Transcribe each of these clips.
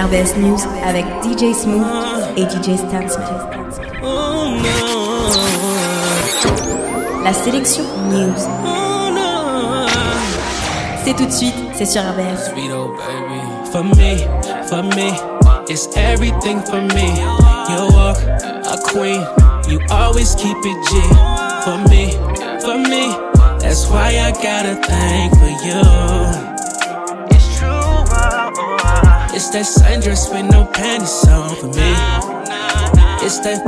RBS News avec DJ Smooth et DJ Stansman. La sélection News. C'est tout de suite, c'est sur RBS. For me, for me, it's everything for me. You walk a queen, you always keep it G. For me, for me, that's why I gotta thank for you. It's that sundress with no panties on for me. It's that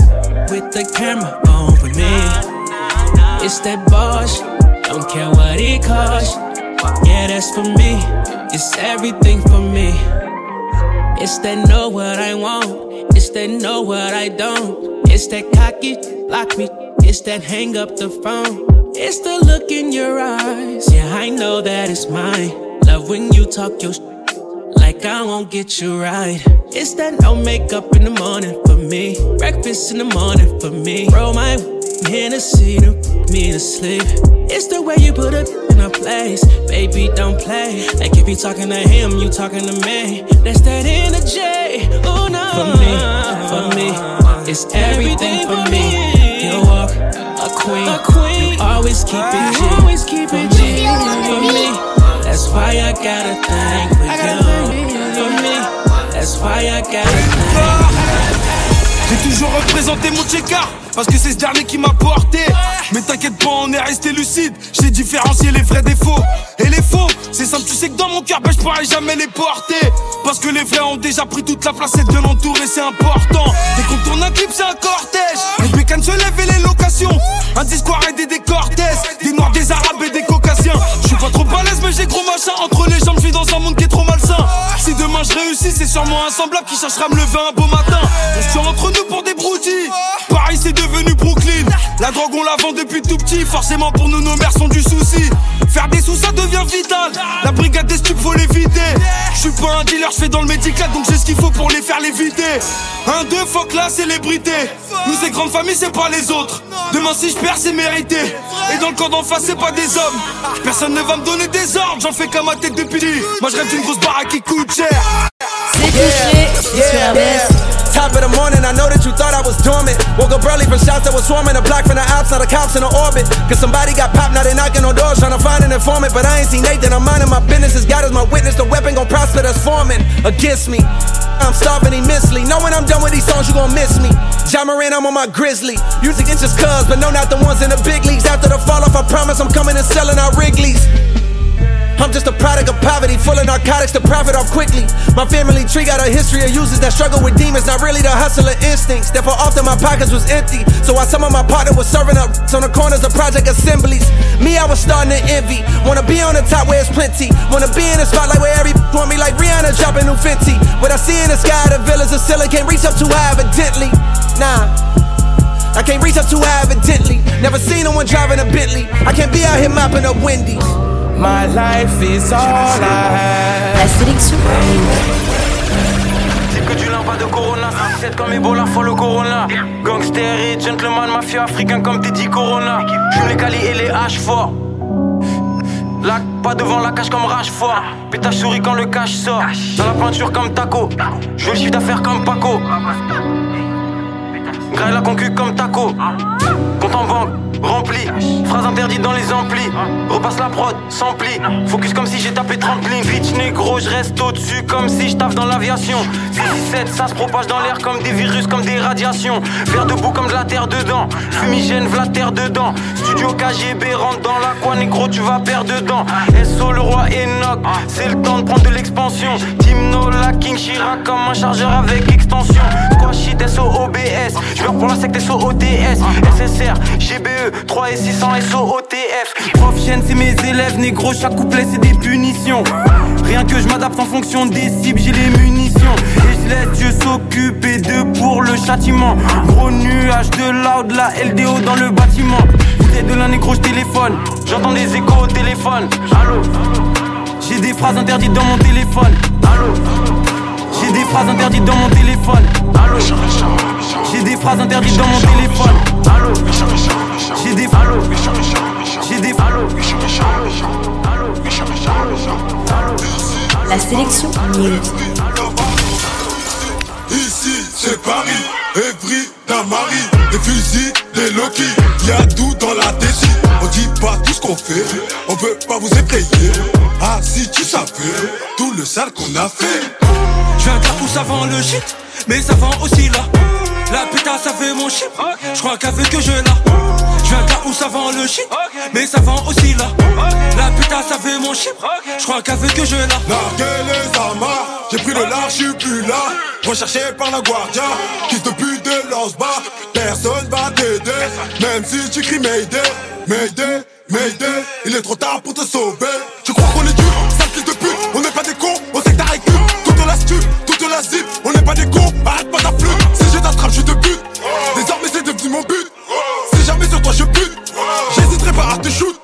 with the camera on for me. It's that Bosch, don't care what it costs. Yeah, that's for me. It's everything for me. It's that know what I want. It's that know what I don't. It's that cocky, lock me. It's that hang up the phone. It's the look in your eyes. Yeah, I know that it's mine. Love when you talk your I won't get you right. It's that no makeup in the morning for me. Breakfast in the morning for me. Roll my Hennessy to put me to sleep. It's the way you put it in a place. Baby, don't play. Like if you talking to him, you talking to me. That's that energy. Oh no. For me, for me, it's everything for me. You walk a queen. A queen. You always keep it G. Always keep it G. For me, that's why I gotta thank for you. J'ai toujours représenté mon checker parce que c'est ce dernier qui m'a porté. Mais t'inquiète pas, on est resté lucide. J'ai différencié les vrais défauts et les faux. C'est simple, tu sais que dans mon cœur, ben, je pourrais jamais les porter. Parce que les vrais ont déjà pris toute la place et de l'entourer, c'est important. Dès qu'on tourne un clip, c'est un cortège. Les bécanes se lèvent et les locations. Un discours et des cortèges. Des noirs, des arabes et des Je suis pas trop l'aise, mais j'ai gros machin. Entre les jambes, je suis dans un monde qui est trop malsain. Si demain je réussis, c'est sûrement un semblable qui cherchera à me lever un beau matin. On se entre nous pour des broudis. Paris, c'est devenu Brooklyn. La drogue, on la vend depuis tout petit. Forcément, pour nous, nos mères sont du souci. Faire des sous, ça devient vital. La brigade des stupes, faut l'éviter. Je suis pas un dealer, je fais dans le médical, donc j'ai ce qu'il faut pour les faire l'éviter. Un, deux, fuck la célébrité. Nous, c'est grande famille, c'est pas les autres. Demain, si je perds, c'est mérité. Et dans le camp d'en face, c'est pas des hommes. Personne ne va me donner des ordres, j'en fais qu'à ma tête depuis. Moi, je rêve d'une grosse baraque qui coûte cher. C'est sur RBS. Top of the morning, I know that you thought I was dormant. Woke up early from shots that was swarming the block from the ops, now the cops in the orbit. Cause somebody got popped, now they knocking on doors trying to find an informant. But I ain't seen Nathan, I'm minding my business. As God is my witness, the weapon gon' prosper that's forming against me. I'm starving immensely. Knowing I'm done with these songs, you gon' miss me. John Moran, I'm on my grizzly. Music it's just cuz, but no, not the ones in the big leagues. After the fall off, I promise I'm coming and selling out Wrigley's. I'm just a product of poverty, full of narcotics to profit off quickly. My family tree got a history of users that struggle with demons, not really the hustler instincts. Therefore, often my pockets was empty. So while some of my partner was serving up on the corners of project assemblies, me, I was starting to envy. Wanna be on the top where it's plenty. Wanna be in the spotlight where every want me like Rihanna dropping new Fenty. What I see in the sky, the villas of can't reach up too high, evidently. Nah. I can't reach up too high, evidently. Never seen no one driving a Bentley. I can't be out here mopping up Wendy's. My life is all I La sélection C'est que du pas de Corona. 7 comme Ebola, faut le Corona. Gangster et gentleman, mafieux africain comme Didi Corona. J'fume les Cali et les H fort. Là, pas devant la cage comme Rashford. Pétage souris quand le cash sort. Dans la peinture comme Taco. Je veux le chiffre d'affaires comme Paco. Graille la concu comme Taco. Compte en banque, rempli. Phrase interdite dans les amplis. Repasse la prod, sans pli. Focus comme si j'ai tapé 30 bling. Bitch négro, je reste au-dessus comme si je taffe dans l'aviation. 6-7, ça se propage dans l'air comme des virus, comme des radiations. Verre debout comme de la terre dedans. Fumigène, v'la terre dedans. Studio KGB, rentre dans la quoi, négro, tu vas perdre dedans. SO, le roi Enoch. C'est le temps de prendre de l'expansion. Timno, la King Chirac comme un chargeur avec extension. Squash shit, SO, OBS. Je pour la secte SO, OTS. SSR, GBE, 3 et 600 SO, OTF. Prof chaîne, c'est mes élèves, négro, chaque couplet c'est des punitions. Rien que je m'adapte en fonction des cibles, j'ai les munitions. Et je laisse Dieu s'occuper d'eux pour le châtiment. Gros nuage de loud, la LDO dans le bâtiment. C'est de l'un négro, je téléphone. J'entends des échos au téléphone. Allô? J'ai des phrases interdites dans mon téléphone. Allô? J'ai des phrases interdites dans mon téléphone. Allô. J'ai des phrases interdites dans mon téléphone. Allô. J'ai des Allô. J'ai des Allô. La sélection News. c'est Paris, Evry, Damari, des fusils, des Loki, y a tout dans la déci. On dit pas tout ce qu'on fait, on veut pas vous effrayer. Ah si tu savais, tout le sale qu'on a fait. Je viens où ça vend le shit, mais ça vend aussi là. La putain ça fait mon chip, je crois veut que je la. Je viens où ça vend le shit, mais ça vend aussi là. La putain ça fait mon chip, je crois veut que je la. Narguez les amas, j'ai pris le large, je plus là. Recherché par la guardia, qui de pute de lance bas. Personne va t'aider, même si tu cries Mayday, Mayday, Mayday. Il est trop tard pour te sauver. Tu crois qu'on est dur, sale fils de pute, on n'est pas des cons, on on n'est pas des cons, arrête pas ta flûte. Si j'ai t'attrape, je te bute. Désormais c'est devenu mon but. Si jamais sur toi je bute, j'hésiterai pas à te shoot.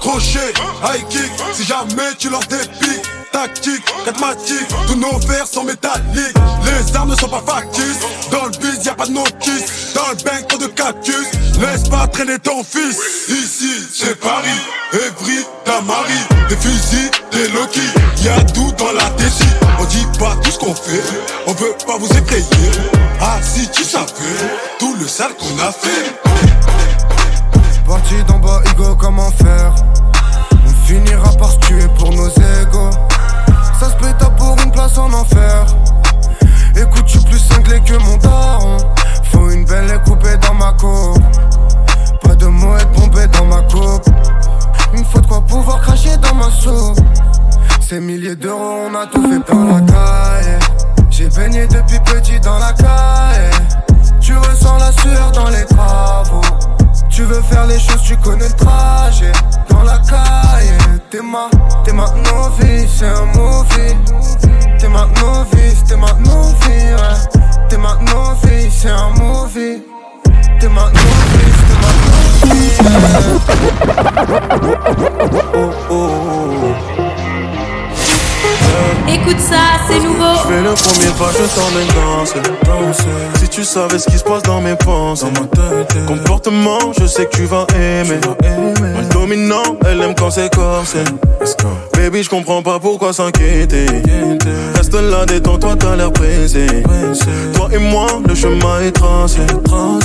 Crochet, high kick, si jamais tu leur dépiques tactique, pragmatique, tous nos verres sont métalliques. Les armes ne sont pas factices. Dans le biz, y a pas de notice. Dans le bank, pas de cactus. Laisse pas traîner ton fils. Ici, c'est Paris. Evry, Damari. Des fusils, des Loki. Y a tout dans la déci. Dit pas tout ce qu'on fait. On veut pas vous effrayer. Ah, si tu savais tout le sale qu'on a fait. Parti d'en bas, ego, comment faire? On finira par se tuer pour nos égos. Ça se péta pour une place en enfer. Écoute, je suis plus cinglé que mon daron. Faut une belle et coupée dans ma coupe. Pas de mots et bombé dans ma coupe. Il me faut de quoi pouvoir cracher dans ma soupe. Ces milliers d'euros, on a tout fait dans la caille. J'ai baigné depuis petit dans la caille. Tu ressens la sueur dans les travaux. Tu veux faire les choses, tu connais le trajet. Dans la caille, t'es ma, t'es ma novice, c'est un movie. T'es ma novice, t'es ma novice, ouais. T'es ma novice, c'est un movie. T'es ma novice, t'es je t'emmène danser. Si tu savais ce qui se passe dans mes pensées, comportement, je sais que tu vas aimer. Le dominant, elle aime quand c'est corsé. Baby, je comprends pas pourquoi s'inquiéter. Reste là, détends-toi, t'as l'air pressé. Toi et moi, le chemin est tracé.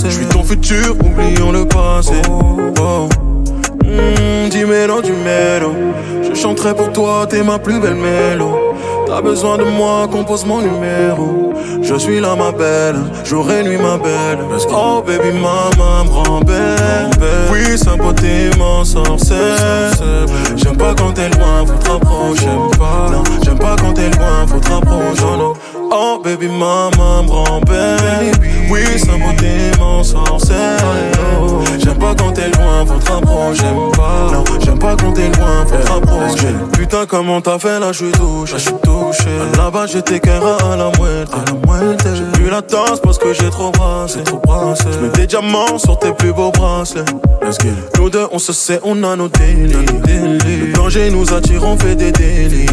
Je suis ton futur, oublions le passé. Oh. Mmh, du mélo, du mélo. Je chanterai pour toi, t'es ma plus belle mélo. T'as besoin de moi, compose mon numéro. Je suis là, ma belle, jour et nuit, ma belle. Oh, baby, maman me rend belle. Oui, sa beauté m'en sorcelle. J'aime pas quand t'es loin, faut te rapprocher. Non, j'aime pas quand t'es loin, faut te rapprocher. Oh, baby, maman me rend belle. Oui, sa beauté m'en sorcelle. J'aime pas quand t'es loin, faut te rapprocher. Non, j'aime pas quand t'es loin, faut te rapprocher. Putain, comment t'as fait? Là, je suis touché. Je suis touché. Là-bas, j'étais qu'un à la moelle. À la moelle, j'ai plus la tasse parce que j'ai trop brassé. Trop brassé. J'mets des diamants sur tes plus beaux bracelets. Nous deux, on se sait, on a nos délits. Le danger nous attire, on fait des délits.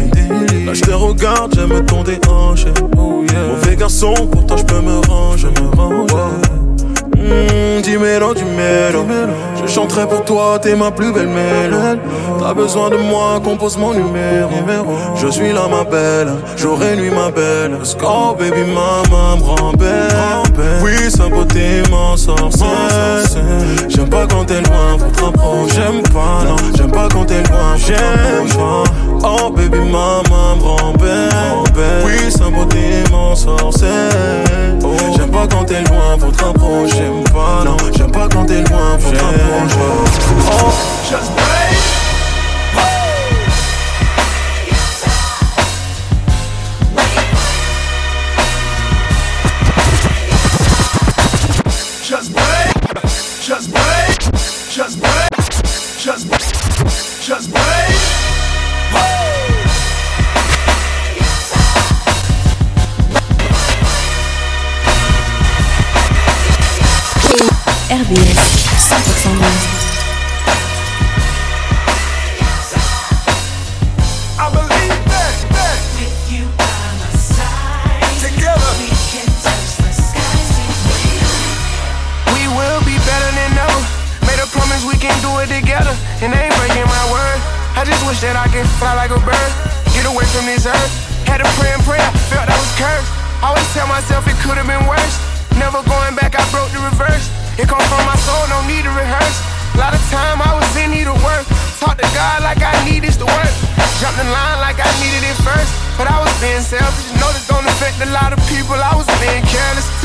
Là, je te regarde, j'aime ton déhanché. Mauvais garçon, pourtant je peux me ranger. Me ranger. Mmh, du mélo, du mélo. Je chanterai pour toi, t'es ma plus belle mélo. T'as besoin de moi, compose mon numéro. Je suis là, ma belle, jour et nuit, ma belle. Oh, baby, maman me rend belle. Oui, sa beauté m'en. J'aime pas quand t'es loin, faut te rapprocher. J'aime pas, non, j'aime pas quand t'es loin, j'aime pas. Oh, baby, maman me rend belle. Oui, sa beauté m'en. J'aime pas quand t'es loin, faut te rapprocher. J'aime pas, non, j'aime pas quand t'es loin, faut te. Oh, just break. I'll be. Stop it.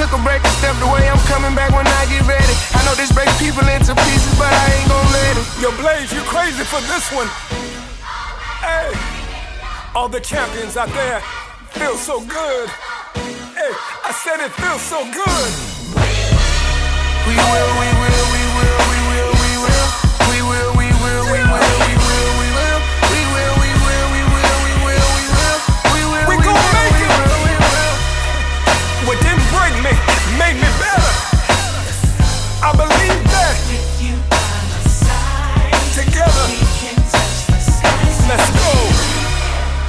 Took a break and stepped away. I'm coming back when I get ready. I know this breaks people into pieces, but I ain't gon' let it. Yo, Blaze, you crazy for this one. Hey, all the champions out there feel so good. Hey, I said it feels so good. We will, we will, we will, me made me better. I believe that. Together, let's go.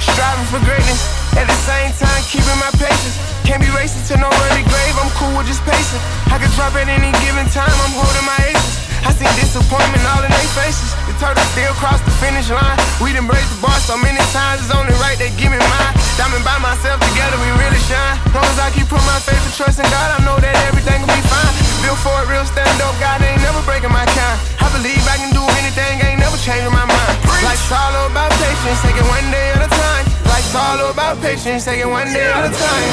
Striving for greatness, at the same time keeping my patience. Can't be racing to no early grave, I'm cool with just pacing. I could drop at any given time, I'm faces. The turtle still cross the finish line. We done break the bar so many times, it's only right they give me mine. Diamond by myself, together we really shine. Long as I keep putting my faith and trust in God, I know that everything will be fine. Built for it, real stand up, God ain't never breaking my kind. I believe I can do anything, ain't never changing my mind. Life's all about patience, take it one day at a time. Life's all about patience, take it one day at a time.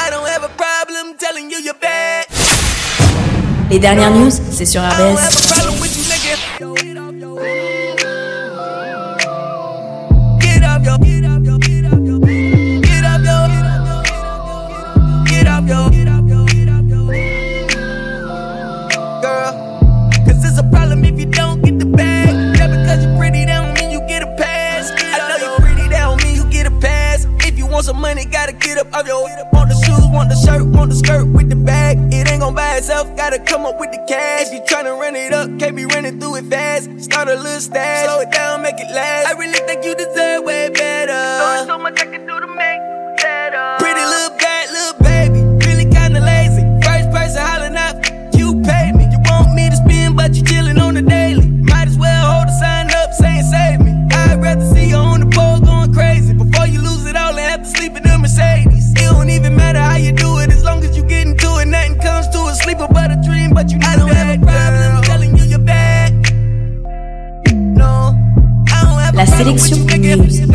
I don't have a problem telling you you're bad. Les dernières news, c'est sur I RBS. Gotta get up off your. Want the shoes, want the shirt, want the skirt with the bag. It ain't gon' buy itself, gotta come up with the cash. If you tryna run it up, can't be running through it fast. Start a little stash, slow it down, make it last. I really think you deserve way better. So, so much I can do to make you better. Pretty little bad little baby, really kinda lazy. First person hollering out, you pay me. You want me to spin, but you chillin' on the daily. Might as well hold a sign up saying save me. I'd rather see you on the pole going crazy before you lose it all and have to sleep in the Mercedes. But you know I don't have a problem telling you you're bad. No, I don't have La a problem with sélection you,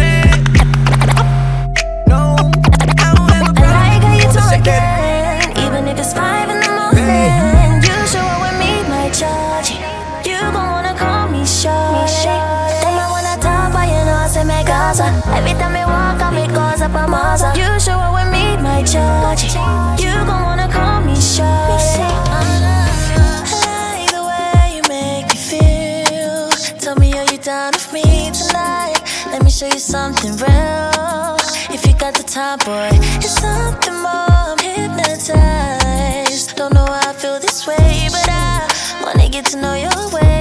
show you something real. If you got the time, boy, it's something more. I'm hypnotized. Don't know why I feel this way, but I wanna get to know your ways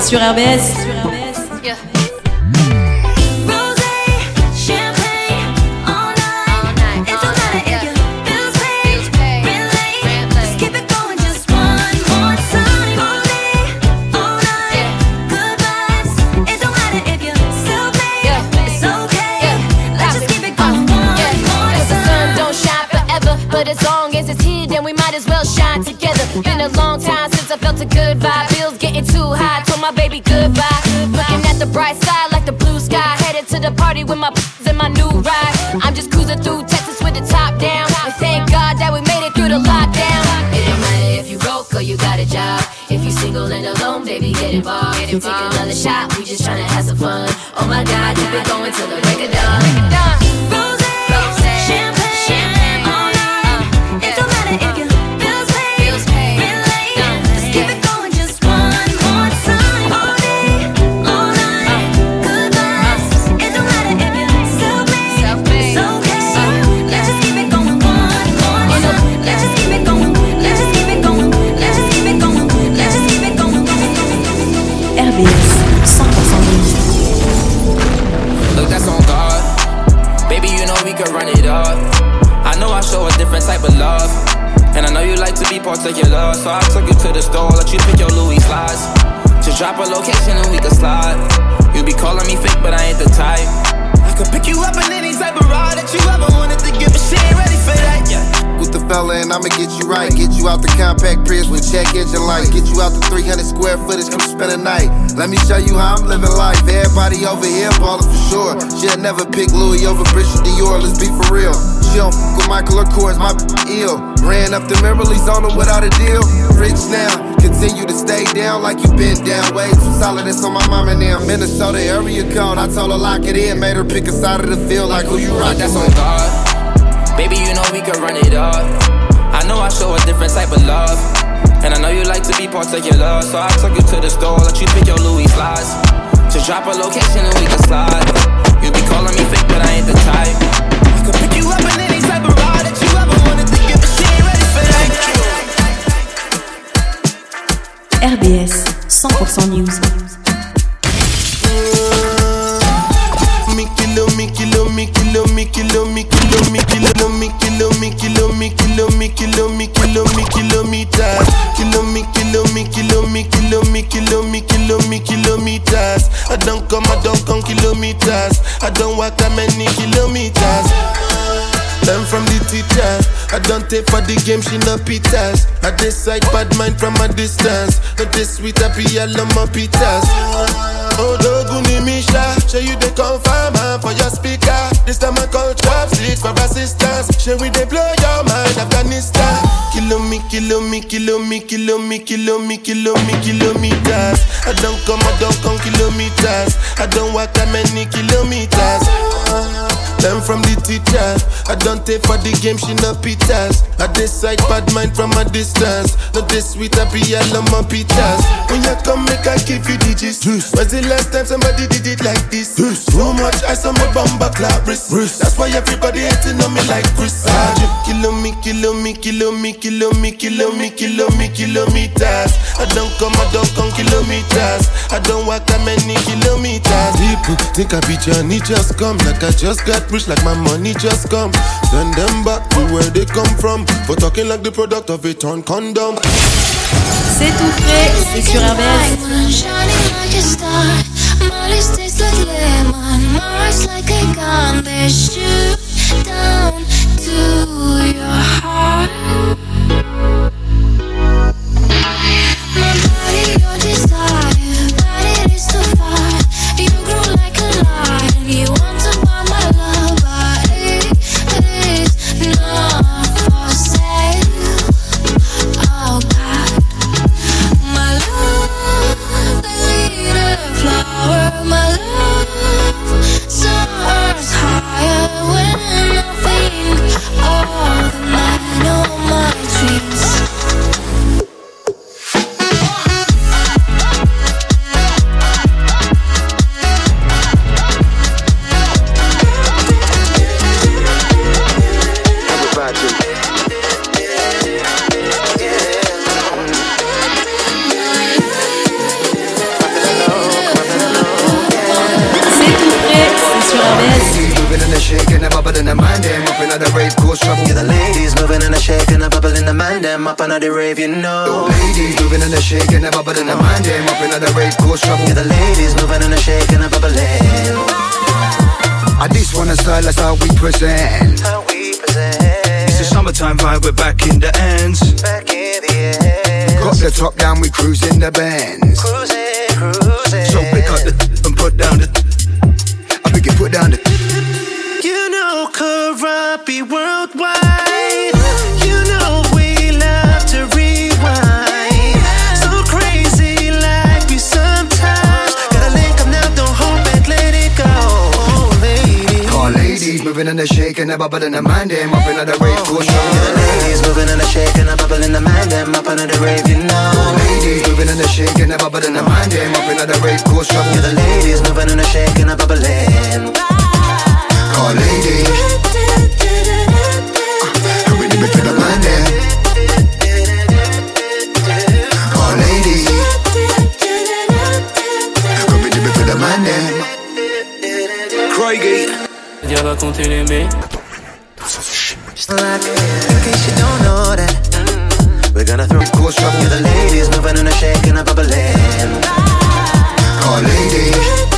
time. don't shine forever, but as long as it's then we might as well together. Been a long time since I felt a good vibe. The bright side like the blue sky. Headed to the party with my in my new ride. I'm just cruising through Texas with the top down. And thank God that we made it through the lockdown. It don't matter if you broke or you got a job. If you single and alone, baby, get involved. Take another shot, we just tryna have some fun. Oh my God, keep it going till the break of dawn. Let me show you how I'm living life. Everybody over here ballin' for sure. She'll never pick Louis over Christian Dior, let's be for real. She don't f with Michael or Kors, my ill. Ran up the memories on them without a deal. Rich now, continue to stay down like you been down. Way too solid, that's on my mama now. Minnesota area code, I told her lock it in. Made her pick a side of the field like who you rock. That's on God. Baby, you know we can run it up. I know I show a different type of love. And I know you like to be particular. So I took you to the store, let you pick your Louis. Just drop a location and we can slide. You be calling me fake, but I ain't the type. I could pick you up in any type of ride that you ever wanted to ready for that. RBS 100% News. I for the game, she no pitas. I decide bad mind from a distance. Not this sweet, I be all my pitas. Oh, Odoguni Misha, show you the confirm ah, for your speaker. This time I call chopsticks for assistance. Show we they blow your mind, Afghanistan. Kilo me, kilo me, kilo me, kilo me, kilo me, kilo me, kilometers. I don't come, I don't come kilometers. I don't walk that many kilometers. Learn from the teacher. I don't take for the game, she no pitas. I decide bad mind from a distance. Not this sweet, I be all on my pitas. When you come, make I give you digits. Was the last time somebody did it like this? Too much ice on my bumper clap wrist. That's why everybody hating on me like Chris. Kilo me, kilo me, kilo me, kilo me, kilo me, kilo me, kilometers. I don't come, I don't come kilometers. I don't walk that many kilometers. People think I be Johnny, just come. Like I just got rich, like my money just come. Send them back to where they come from. For talking like the product of a torn condom. C'est tout frais, c'est sur RBS. My list tastes like lemon, Mars like a gun. They shoot down to your trouble. Yeah, the ladies moving and a shaking, a bubble in the mind, them up under the rave, you know. The Ladies moving and a shaking, a bubble in the mind, them up in the rave course trouble. Yeah, the ladies moving and a shaking, a bubbling. I just wanna style, that's how we present. How we present. It's a summertime vibe, we're back in the ends. Back in the end. Got the top down, we cruising the bends. Cruising, cruising. So pick up the and put down the. I pick it, put down the. You know, worldwide. You know we love to rewind. So crazy like we sometimes. Gotta link 'em now, don't hold back, let it go, ladies. Car ladies moving and a shaking, a bubble in the mind, them up in the rave course trouble. The ladies moving and a shaking, a bubble in the mind, them up under the rave, you know. Ladies moving and a shaking, a bubble in the mind, them up in the rave course trouble. Yeah, the ladies moving and a shaking, a bubbling. Car compter les mais. Like, in case you don't know that, we're gonna throw cool trouble with the ladies, moving and a shaking and bubbling. Call lady.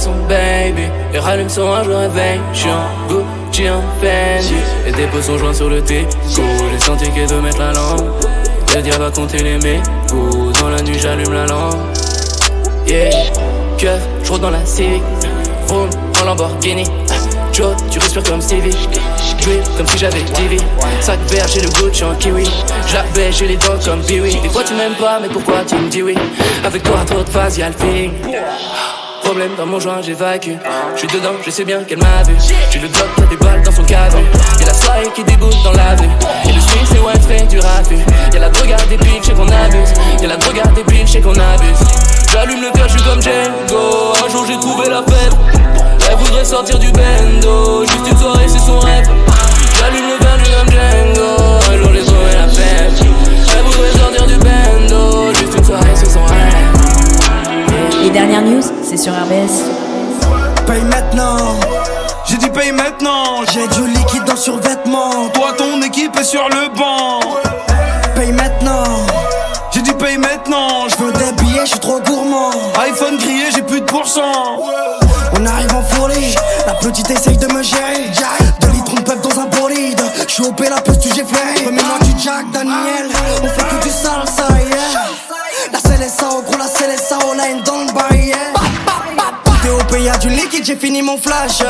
Son baby. Et rallume son un, je réveille. J'suis en Gucci, en Fendi. Et dépose son joint sur le thé. J'ai senti qu'elle de mettre la lampe. Le diable va compter les mégots. Dans la nuit, j'allume la lampe. Yeah, keuf, j'roule dans la Civic. Vroom, en Lamborghini. Joe, tu respires comme Stevie. Drip comme si j'avais TV. Sac vert, j'ai le Gucci en kiwi. J'avais, j'ai les dents comme Pee-Wee. Des fois tu m'aimes pas, mais pourquoi tu me dis oui? Avec toi, trop de phase, y'a le feeling. Problème dans mon joint, j'évacue. J'suis dedans, je sais bien qu'elle m'a vu. J'ai le bloc, y'a des balles dans son cadre. Y'a la soirée qui dégoûte dans l'avenue. Et le swing, c'est white, fait du raffut. Y'a la drogue à des piles, j'sais qu'on abuse. Y'a la drogue à des piles, j'sais qu'on abuse. J'allume le verre, j'suis comme Django. Un jour j'ai trouvé la fête. Elle voudrait sortir du bendo. Juste une soirée, sur RBS. Paye maintenant. J'ai dit paye maintenant. J'ai du liquide dans survêtement. Toi, ton équipe est sur le banc. Paye maintenant. J'ai dit paye maintenant. Je veux des billets, je suis trop gourmand. iPhone grillé, j'ai plus de pourcent. On arrive en folie. La petite essaye de me gérer. De litres on peuple dans un bolide. Je suis OP, la poste, j'ai flairé. Remets-moi du Jack Daniel. On fait que du salsa, yeah. La CLSAO, gros, la la haine dans du liquide, j'ai fini mon flash.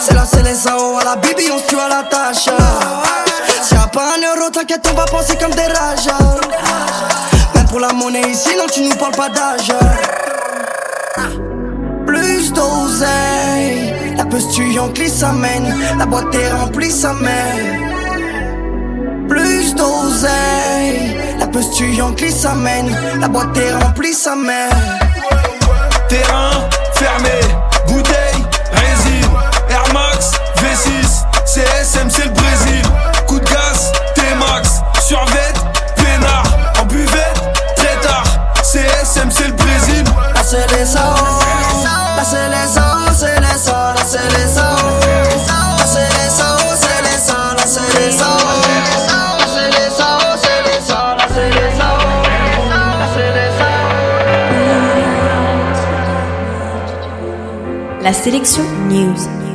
C'est la CLSAO à la bibi, on se tue à la tâche. S'il y a pas un euro, t'inquiète, on va penser comme des rages. Même pour la monnaie ici, non, tu nous parles pas d'âge. Plus d'oseille, la posture en glisse s'amène, la boîte est remplie, ça mène. Plus d'oseille, la posture en glisse s'amène, la boîte est remplie, ça mène. Terrain fermé, bouteille, résine, Air Max, V6, CSM, c'est le Brésil. Coup de gaz, T-Max, survêt, La sélection news.